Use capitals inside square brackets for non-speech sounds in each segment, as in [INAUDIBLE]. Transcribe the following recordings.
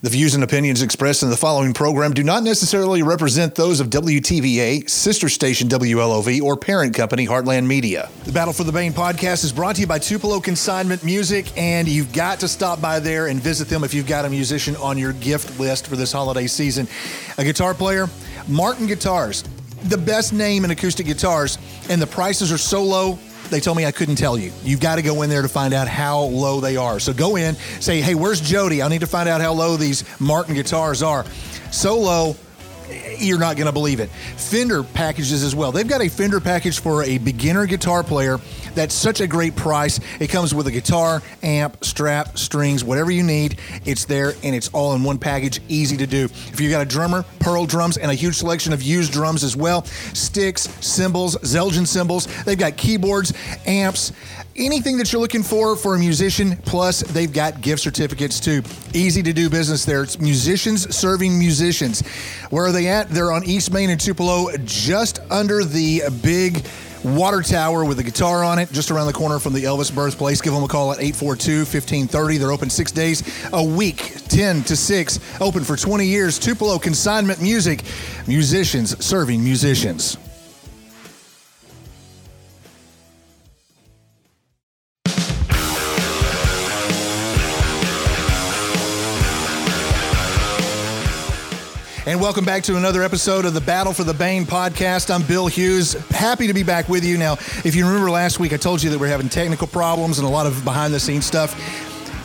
The views and opinions expressed in the following program do not necessarily represent those of WTVA, sister station WLOV, or parent company Heartland Media. The Battle for the Bane podcast is brought to you by Tupelo Consignment Music, and you've got to stop by there and visit them if you've got a musician on your gift list for this holiday season. A guitar player, Martin Guitars, the best name in acoustic guitars, and the prices are so low they told me I couldn't tell you. You've got to go in there to find out how low they are. So go in, say, hey, where's Jody? I need to find out how low these Martin guitars are. So low, you're not going to believe it. Fender packages as well. They've got a Fender package for a beginner guitar player that's such a great price. It comes with a guitar, amp, strap, strings, whatever you need. It's there and it's all in one package, easy to do. If you've got a drummer, Pearl drums, and a huge selection of used drums as well, sticks, cymbals, Zildjian cymbals. They've got keyboards, amps, anything that you're looking for for a musician. Plus, they've got gift certificates too. Easy to do business there. It's musicians serving musicians. Where are they at? They're on East Main in Tupelo, just under the big water tower with a guitar on it, just around the corner from the Elvis birthplace. Give them a call at 842 1530. They're open six days a week, 10 to 6, open for 20 years. Tupelo Consignment Music, musicians serving musicians. And welcome back to another episode of the Battle for the Bane podcast. I'm Bill Hughes. Happy to be back with you. Now, if you remember last week, I told you that we're having technical problems and a lot of behind the scenes stuff.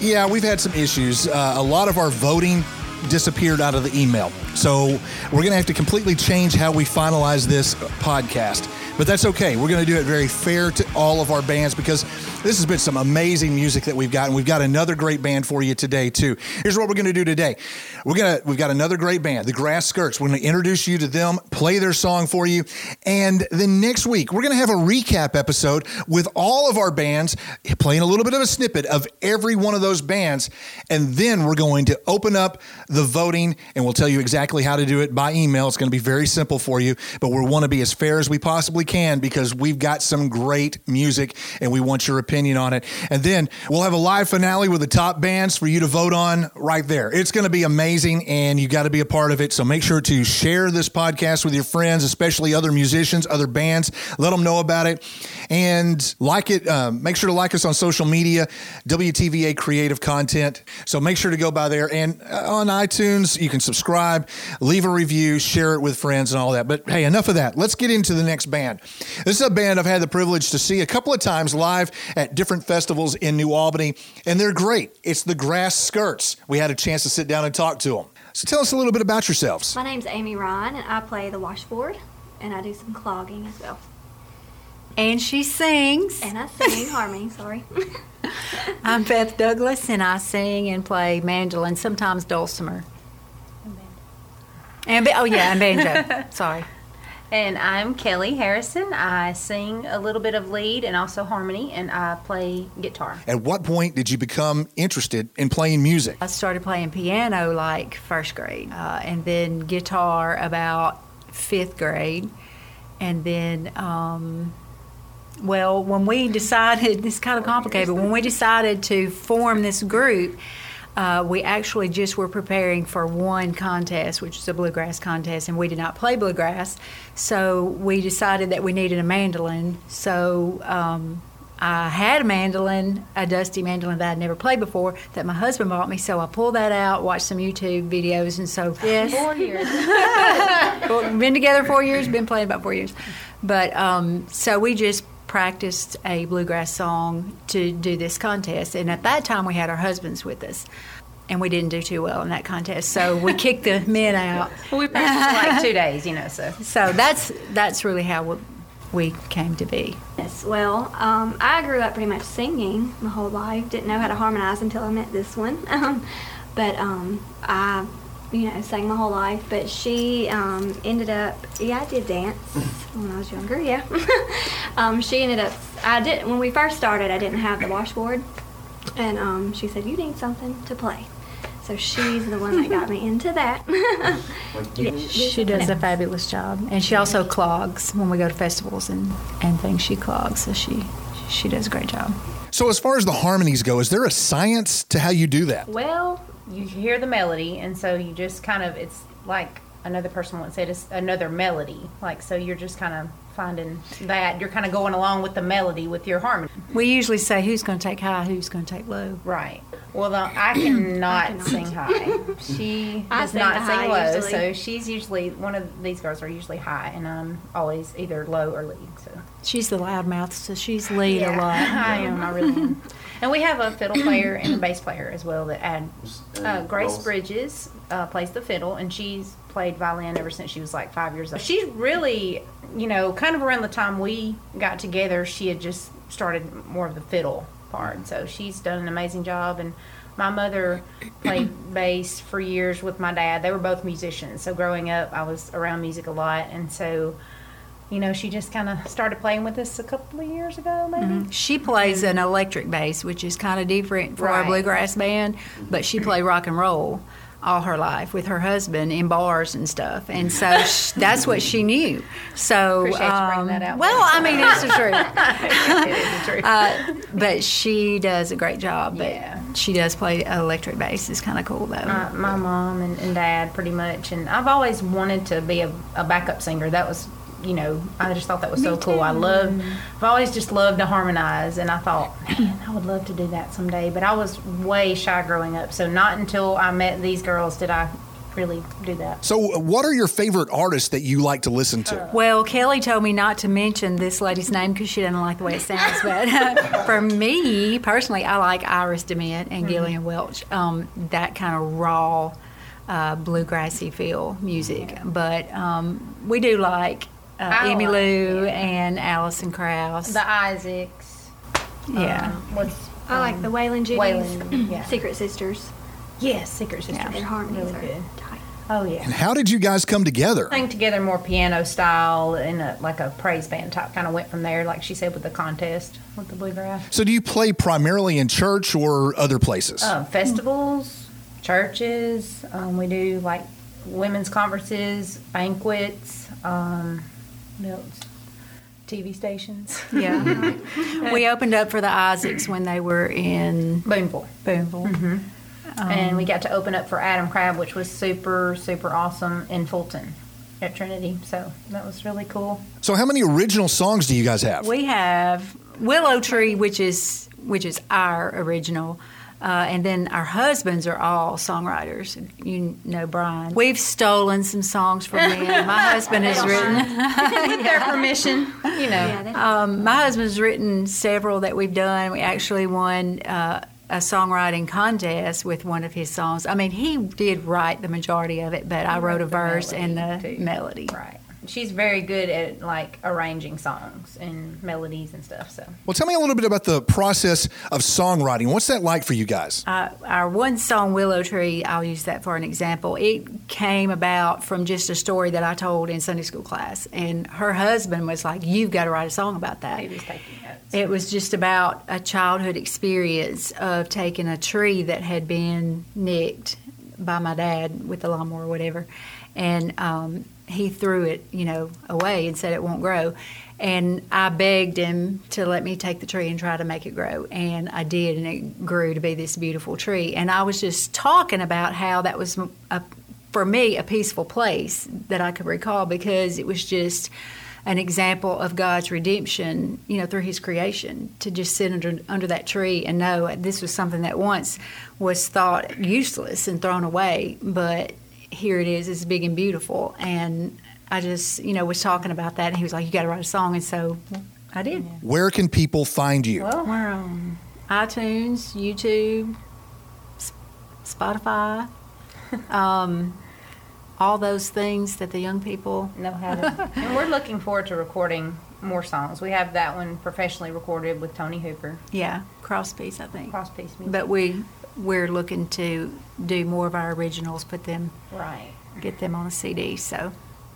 Yeah, we've had some issues. Uh, a lot of our voting disappeared out of the email. So we're going to have to completely change how we finalize this podcast. But that's okay. We're going to do it very fair to all of our bands because this has been some amazing music that we've got, and we've got another great band for you today too. Here's what we're going to do today. We're gonna we've got another great band, the Grass Skirts. We're going to introduce you to them, play their song for you, and then next week we're going to have a recap episode with all of our bands, playing a little bit of a snippet of every one of those bands, and then we're going to open up the voting, and we'll tell you exactly how to do it by email. It's going to be very simple for you, but we want to be as fair as we possibly can because we've got some great music and we want your opinion on it. And then we'll have a live finale with the top bands for you to vote on right there. It's going to be amazing and you got to be a part of it. So make sure to share this podcast with your friends, especially other musicians, other bands. Let them know about it and like it. Uh, make sure to like us on social media, WTVA Creative Content. So make sure to go by there and uh, on iTunes, you can subscribe, leave a review, share it with friends and all that. But hey, enough of that. Let's get into the next band. This is a band I've had the privilege to see a couple of times live at different festivals in New Albany, and they're great. It's the Grass Skirts. We had a chance to sit down and talk to them. So tell us a little bit about yourselves. My name's Amy Ryan, and I play the washboard, and I do some clogging as well. And she sings. And I sing harmony, sorry. [LAUGHS] I'm Beth Douglas, and I sing and play mandolin, sometimes dulcimer. And ba- oh yeah, and banjo. Sorry. And I'm Kelly Harrison. I sing a little bit of lead and also harmony, and I play guitar. At what point did you become interested in playing music? I started playing piano like first grade, uh, and then guitar about fifth grade, and then. Um, well, when we decided, [LAUGHS] it's kind of complicated, but when we decided to form this group, uh, we actually just were preparing for one contest, which is a bluegrass contest, and we did not play bluegrass. So we decided that we needed a mandolin. So um, I had a mandolin, a dusty mandolin that I'd never played before, that my husband bought me. So I pulled that out, watched some YouTube videos, and so yes, Four years. [LAUGHS] well, been together four years, been playing about four years. But um, so we just practiced a bluegrass song to do this contest. And at that time, we had our husbands with us. And we didn't do too well in that contest, so we [LAUGHS] kicked the men out. Well, we practiced for like two [LAUGHS] days, you know, so. So that's that's really how we, we came to be. yes, well, um, I grew up pretty much singing my whole life. Didn't know how to harmonize until I met this one. Um, [LAUGHS] but um, I, you know, sang my whole life. But she um, ended up, yeah, I did dance when I was younger, yeah. [LAUGHS] um, she ended up, I did, when we first started, I didn't have the washboard. And um, she said, you need something to play. So she's the one that got me [LAUGHS] into that. [LAUGHS] She does a fabulous job, and she also clogs when we go to festivals and, and things. She clogs, so she she does a great job. So, as far as the harmonies go, is there a science to how you do that? Well, you hear the melody, and so you just kind of it's like another person once said, it's another melody. Like so, you're just kind of finding that you're kind of going along with the melody with your harmony. We usually say who's going to take high, who's going to take low. Right. Well, the, I cannot cannot. sing high. She [LAUGHS] I does sing not the sing low, usually. so she's usually one of these girls are usually high, and I'm always either low or lead. So She's the loudmouth, so she's lead a lot. [LAUGHS] I am. I really am. And we have a fiddle player and a bass player as well that add. Uh, Grace both. Bridges uh, plays the fiddle, and she's played violin ever since she was like five years old. She's really, you know, kind of around the time we got together, she had just started more of the fiddle part. So she's done an amazing job. And my mother played bass for years with my dad. They were both musicians. So growing up, I was around music a lot. And so, you know, she just kind of started playing with us a couple of years ago, maybe. She plays an electric bass, which is kind of different for Right. a bluegrass band, but she played rock and roll all her life with her husband in bars and stuff, and so [LAUGHS] sh that's what she knew. So, Appreciate you bringing um, that out. well, I mean, it's the truth. [LAUGHS] it is the truth. [LAUGHS] Uh, but she does a great job. But Yeah. she does play electric bass. It's kind of cool though. my, my mom and, and dad pretty much and i've always wanted to be a, a backup singer that was you know i just thought that was so cool i love, i've always just loved to harmonize and i thought [CLEARS THROAT] man i would love to do that someday but i was way shy growing up so not until i met these girls did i really do that So, what are your favorite artists that you like to listen to? Well, Kelly told me not to mention this lady's name because she doesn't like the way it sounds. But [LAUGHS] for me personally, I like Iris DeMent and Gillian Welch. Um, that kind of raw, uh, bluegrassy feel music. But um, we do like uh, I Emmy like- Lou yeah. and Alison Krauss. the isaacs yeah. um, what's I like the Waylon Jennings, Waylon, [CLEARS THROAT] yeah. Secret Sisters. yes secret sisters Their harmonies really are good tight. oh yeah And how did you guys come together? Sang together more piano style and a, like a praise band type. Kind of went from there, like she said, with the contest with the bluegrass. So, do you play primarily in church or other places? Um, festivals, churches. Um, we do like women's conferences, banquets. Um, what else? TV stations. Yeah. [LAUGHS] we opened up for the Isaacs when they were in Boonville. Boonville. Mm-hmm. Um, and we got to open up for Adam Crabb, which was super, super awesome in Fulton at Trinity. So that was really cool. So, how many original songs do you guys have? We have Willow Tree, which is which is our original, uh, and then our husbands are all songwriters. You know Brian. We've stolen some songs from them. My [LAUGHS] husband has written. With [LAUGHS] their permission, you know. Yeah, that, Um, my husband's written several that we've done. We actually won uh, a songwriting contest with one of his songs. I mean, he did write the majority of it, but I wrote a the verse and the too. melody. Right. She's very good at like arranging songs and melodies and stuff. So Well, tell me a little bit about the process of songwriting. What's that like for you guys? Uh, our one song Willow Tree, I'll use that for an example. It came about from just a story that I told in Sunday school class, and her husband was like, "You've got to write a song about that." he was taking notes. It was just about a childhood experience of taking a tree that had been nicked by my dad with the lawnmower or whatever, and um, he threw it, you know, away and said it won't grow. And I begged him to let me take the tree and try to make it grow, and I did, and it grew to be this beautiful tree. And I was just talking about how that was a, for me a peaceful place that I could recall because it was just an example of God's redemption, you know, through His creation. To just sit under under that tree and know this was something that once was thought useless and thrown away, but here it is, it's big and beautiful. And I just, you know, was talking about that, and he was like, "You got to write a song," and so I did. Where can people find you? Well, We're on iTunes, YouTube, Spotify, [LAUGHS] um, all those things that the young people [LAUGHS] know how to. [LAUGHS] and we're looking forward to recording more songs. We have that one professionally recorded with Tony Hooper, Yeah, cross piece, I think. cross piece music. But we we're looking to do more of our originals, put them, right, get them on a CD. So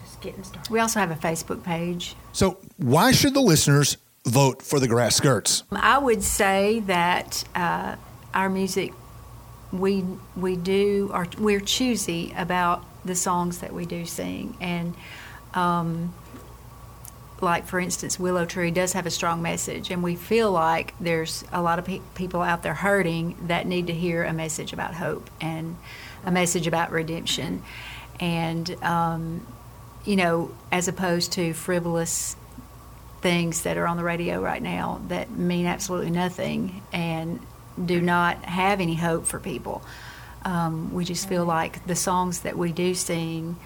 just getting started. we also have a Facebook page. So, why should the listeners vote for the Grass Skirts? I would say that uh, our music, we we do, or we're choosy about the songs that we do sing, and um, like for instance, Willow Tree does have a strong message, and we feel like there's a lot of pe- people out there hurting that need to hear a message about hope and a message about redemption, and um, you know, as opposed to frivolous things that are on the radio right now that mean absolutely nothing and do not have any hope for people. Um, we just feel like the songs that we do sing,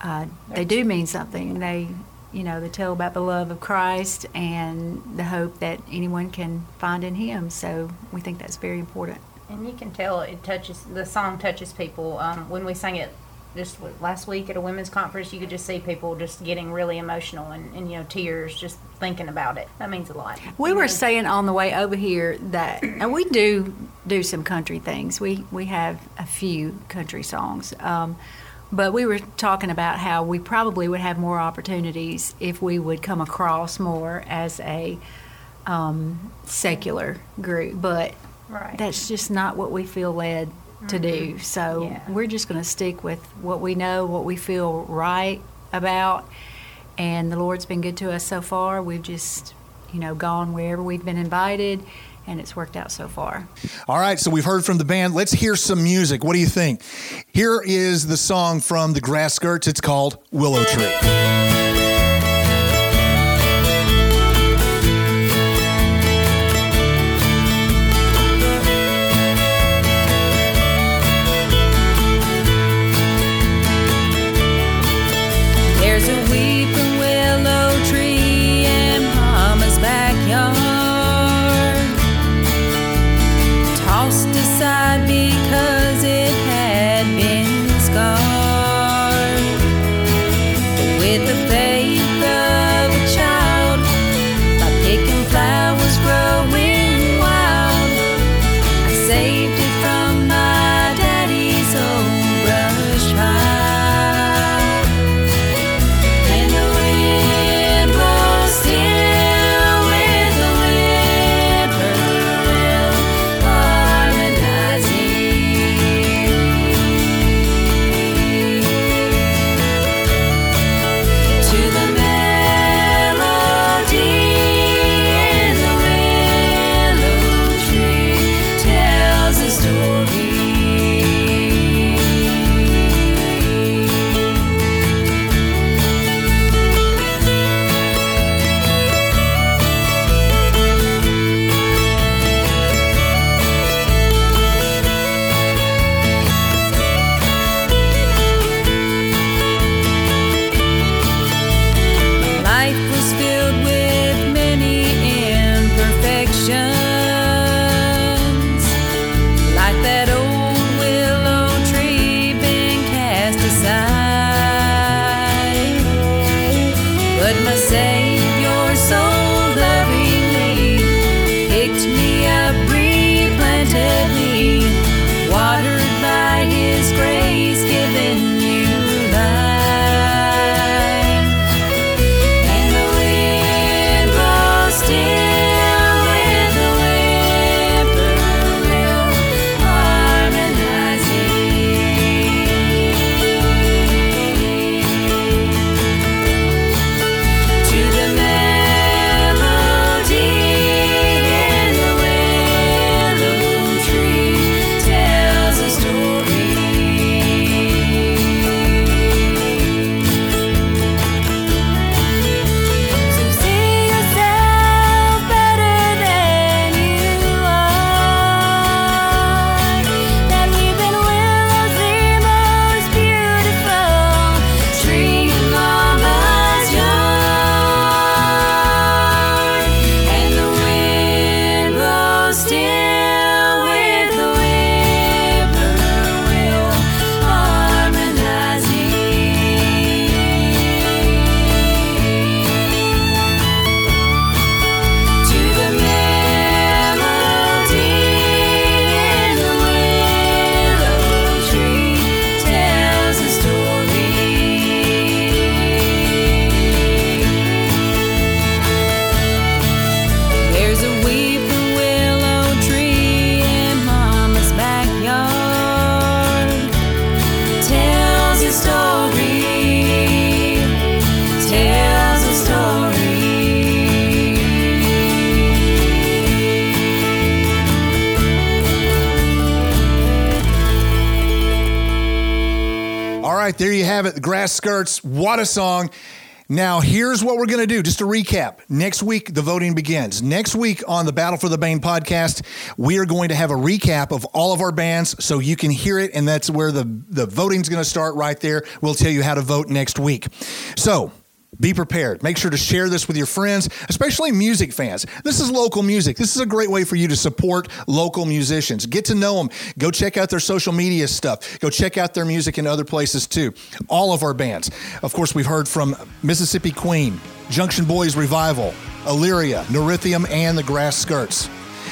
uh, they do mean something. They, you know, they tell about the love of Christ and the hope that anyone can find in Him. So we think that's very important. And you can tell it touches the song touches people. Um, when we sang it just last week at a women's conference, you could just see people just getting really emotional and, and you know tears just thinking about it. That means a lot. We were saying on the way over here that and we do do some country things. We we have a few country songs, um, but we were talking about how we probably would have more opportunities if we would come across more as a um, secular group. But right. that's just not what we feel led to do. So Mm-hmm. Yeah. we're just going to stick with what we know, what we feel right about. And the Lord's been good to us so far. We've just, you know, gone wherever we've been invited, and it's worked out so far. All right, so we've heard from the band. Let's hear some music. What do you think? Here is the song from the Grass Skirts. It's called Willow Tree. Right, there you have it. The Grass Skirts. What a song. Now, here's what we're going to do. Just to recap, next week, the voting begins. Next week on the Battle for the Bane podcast, we are going to have a recap of all of our bands so you can hear it. And that's where the, the voting's going to start right there. We'll tell you how to vote next week. So, be prepared. Make sure to share this with your friends, especially music fans. This is local music. This is a great way for you to support local musicians. Get to know them. Go check out their social media stuff. Go check out their music in other places too. All of our bands. Of course, we've heard from Mississippi Queen, Junction Boys Revival, Illyria, Norithium, and the Grass Skirts.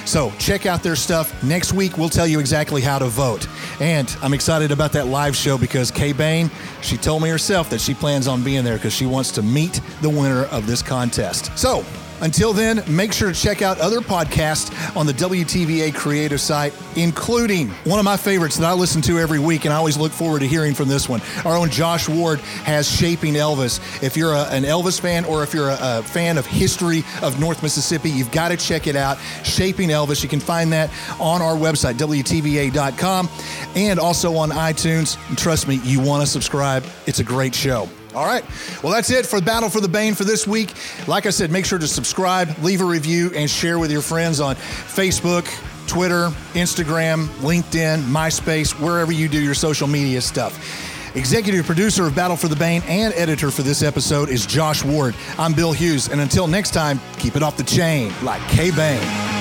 So check out their stuff. Next week, we'll tell you exactly how to vote. And I'm excited about that live show because Kay Bain, she told me herself that she plans on being there because she wants to meet the winner of this contest. So until then, make sure to check out other podcasts on the WTVA creative site, including one of my favorites that I listen to every week, and I always look forward to hearing from this one. Our own Josh Ward has Shaping Elvis. If you're a, an Elvis fan or if you're a, a fan of history of North Mississippi, you've got to check it out. Shaping Elvis. You can find that on our website, WTVA.com, and also on iTunes. And trust me, you want to subscribe. It's a great show. All right. Well, that's it for Battle for the Bane for this week. Like I said, make sure to subscribe, leave a review, and share with your friends on Facebook, Twitter, Instagram, LinkedIn, MySpace, wherever you do your social media stuff. Executive producer of Battle for the Bane and editor for this episode is Josh Ward. I'm Bill Hughes, and until next time, keep it off the chain like K Bane.